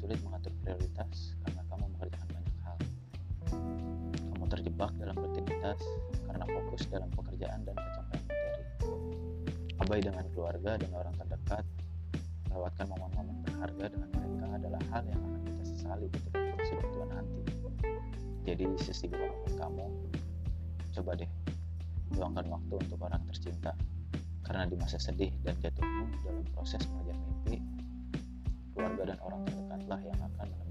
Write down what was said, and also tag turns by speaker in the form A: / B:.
A: sulit mengatur prioritas karena kamu mengerjakan banyak hal. Kamu terjebak dalam rutinitas karena fokus dalam pekerjaan dan pencapaian materi. Abai dengan keluarga dan orang terdekat, melewatkan momen-momen berharga dengan mereka adalah hal yang akan kita sesali ketika kita sudah tua nanti. Jadi sisi apa pun kamu, coba deh luangkan waktu untuk orang tercinta. Karena di masa sedih dan jatuhmu dalam proses mengejar mimpi, dan orang terdekatlah yang akan menemani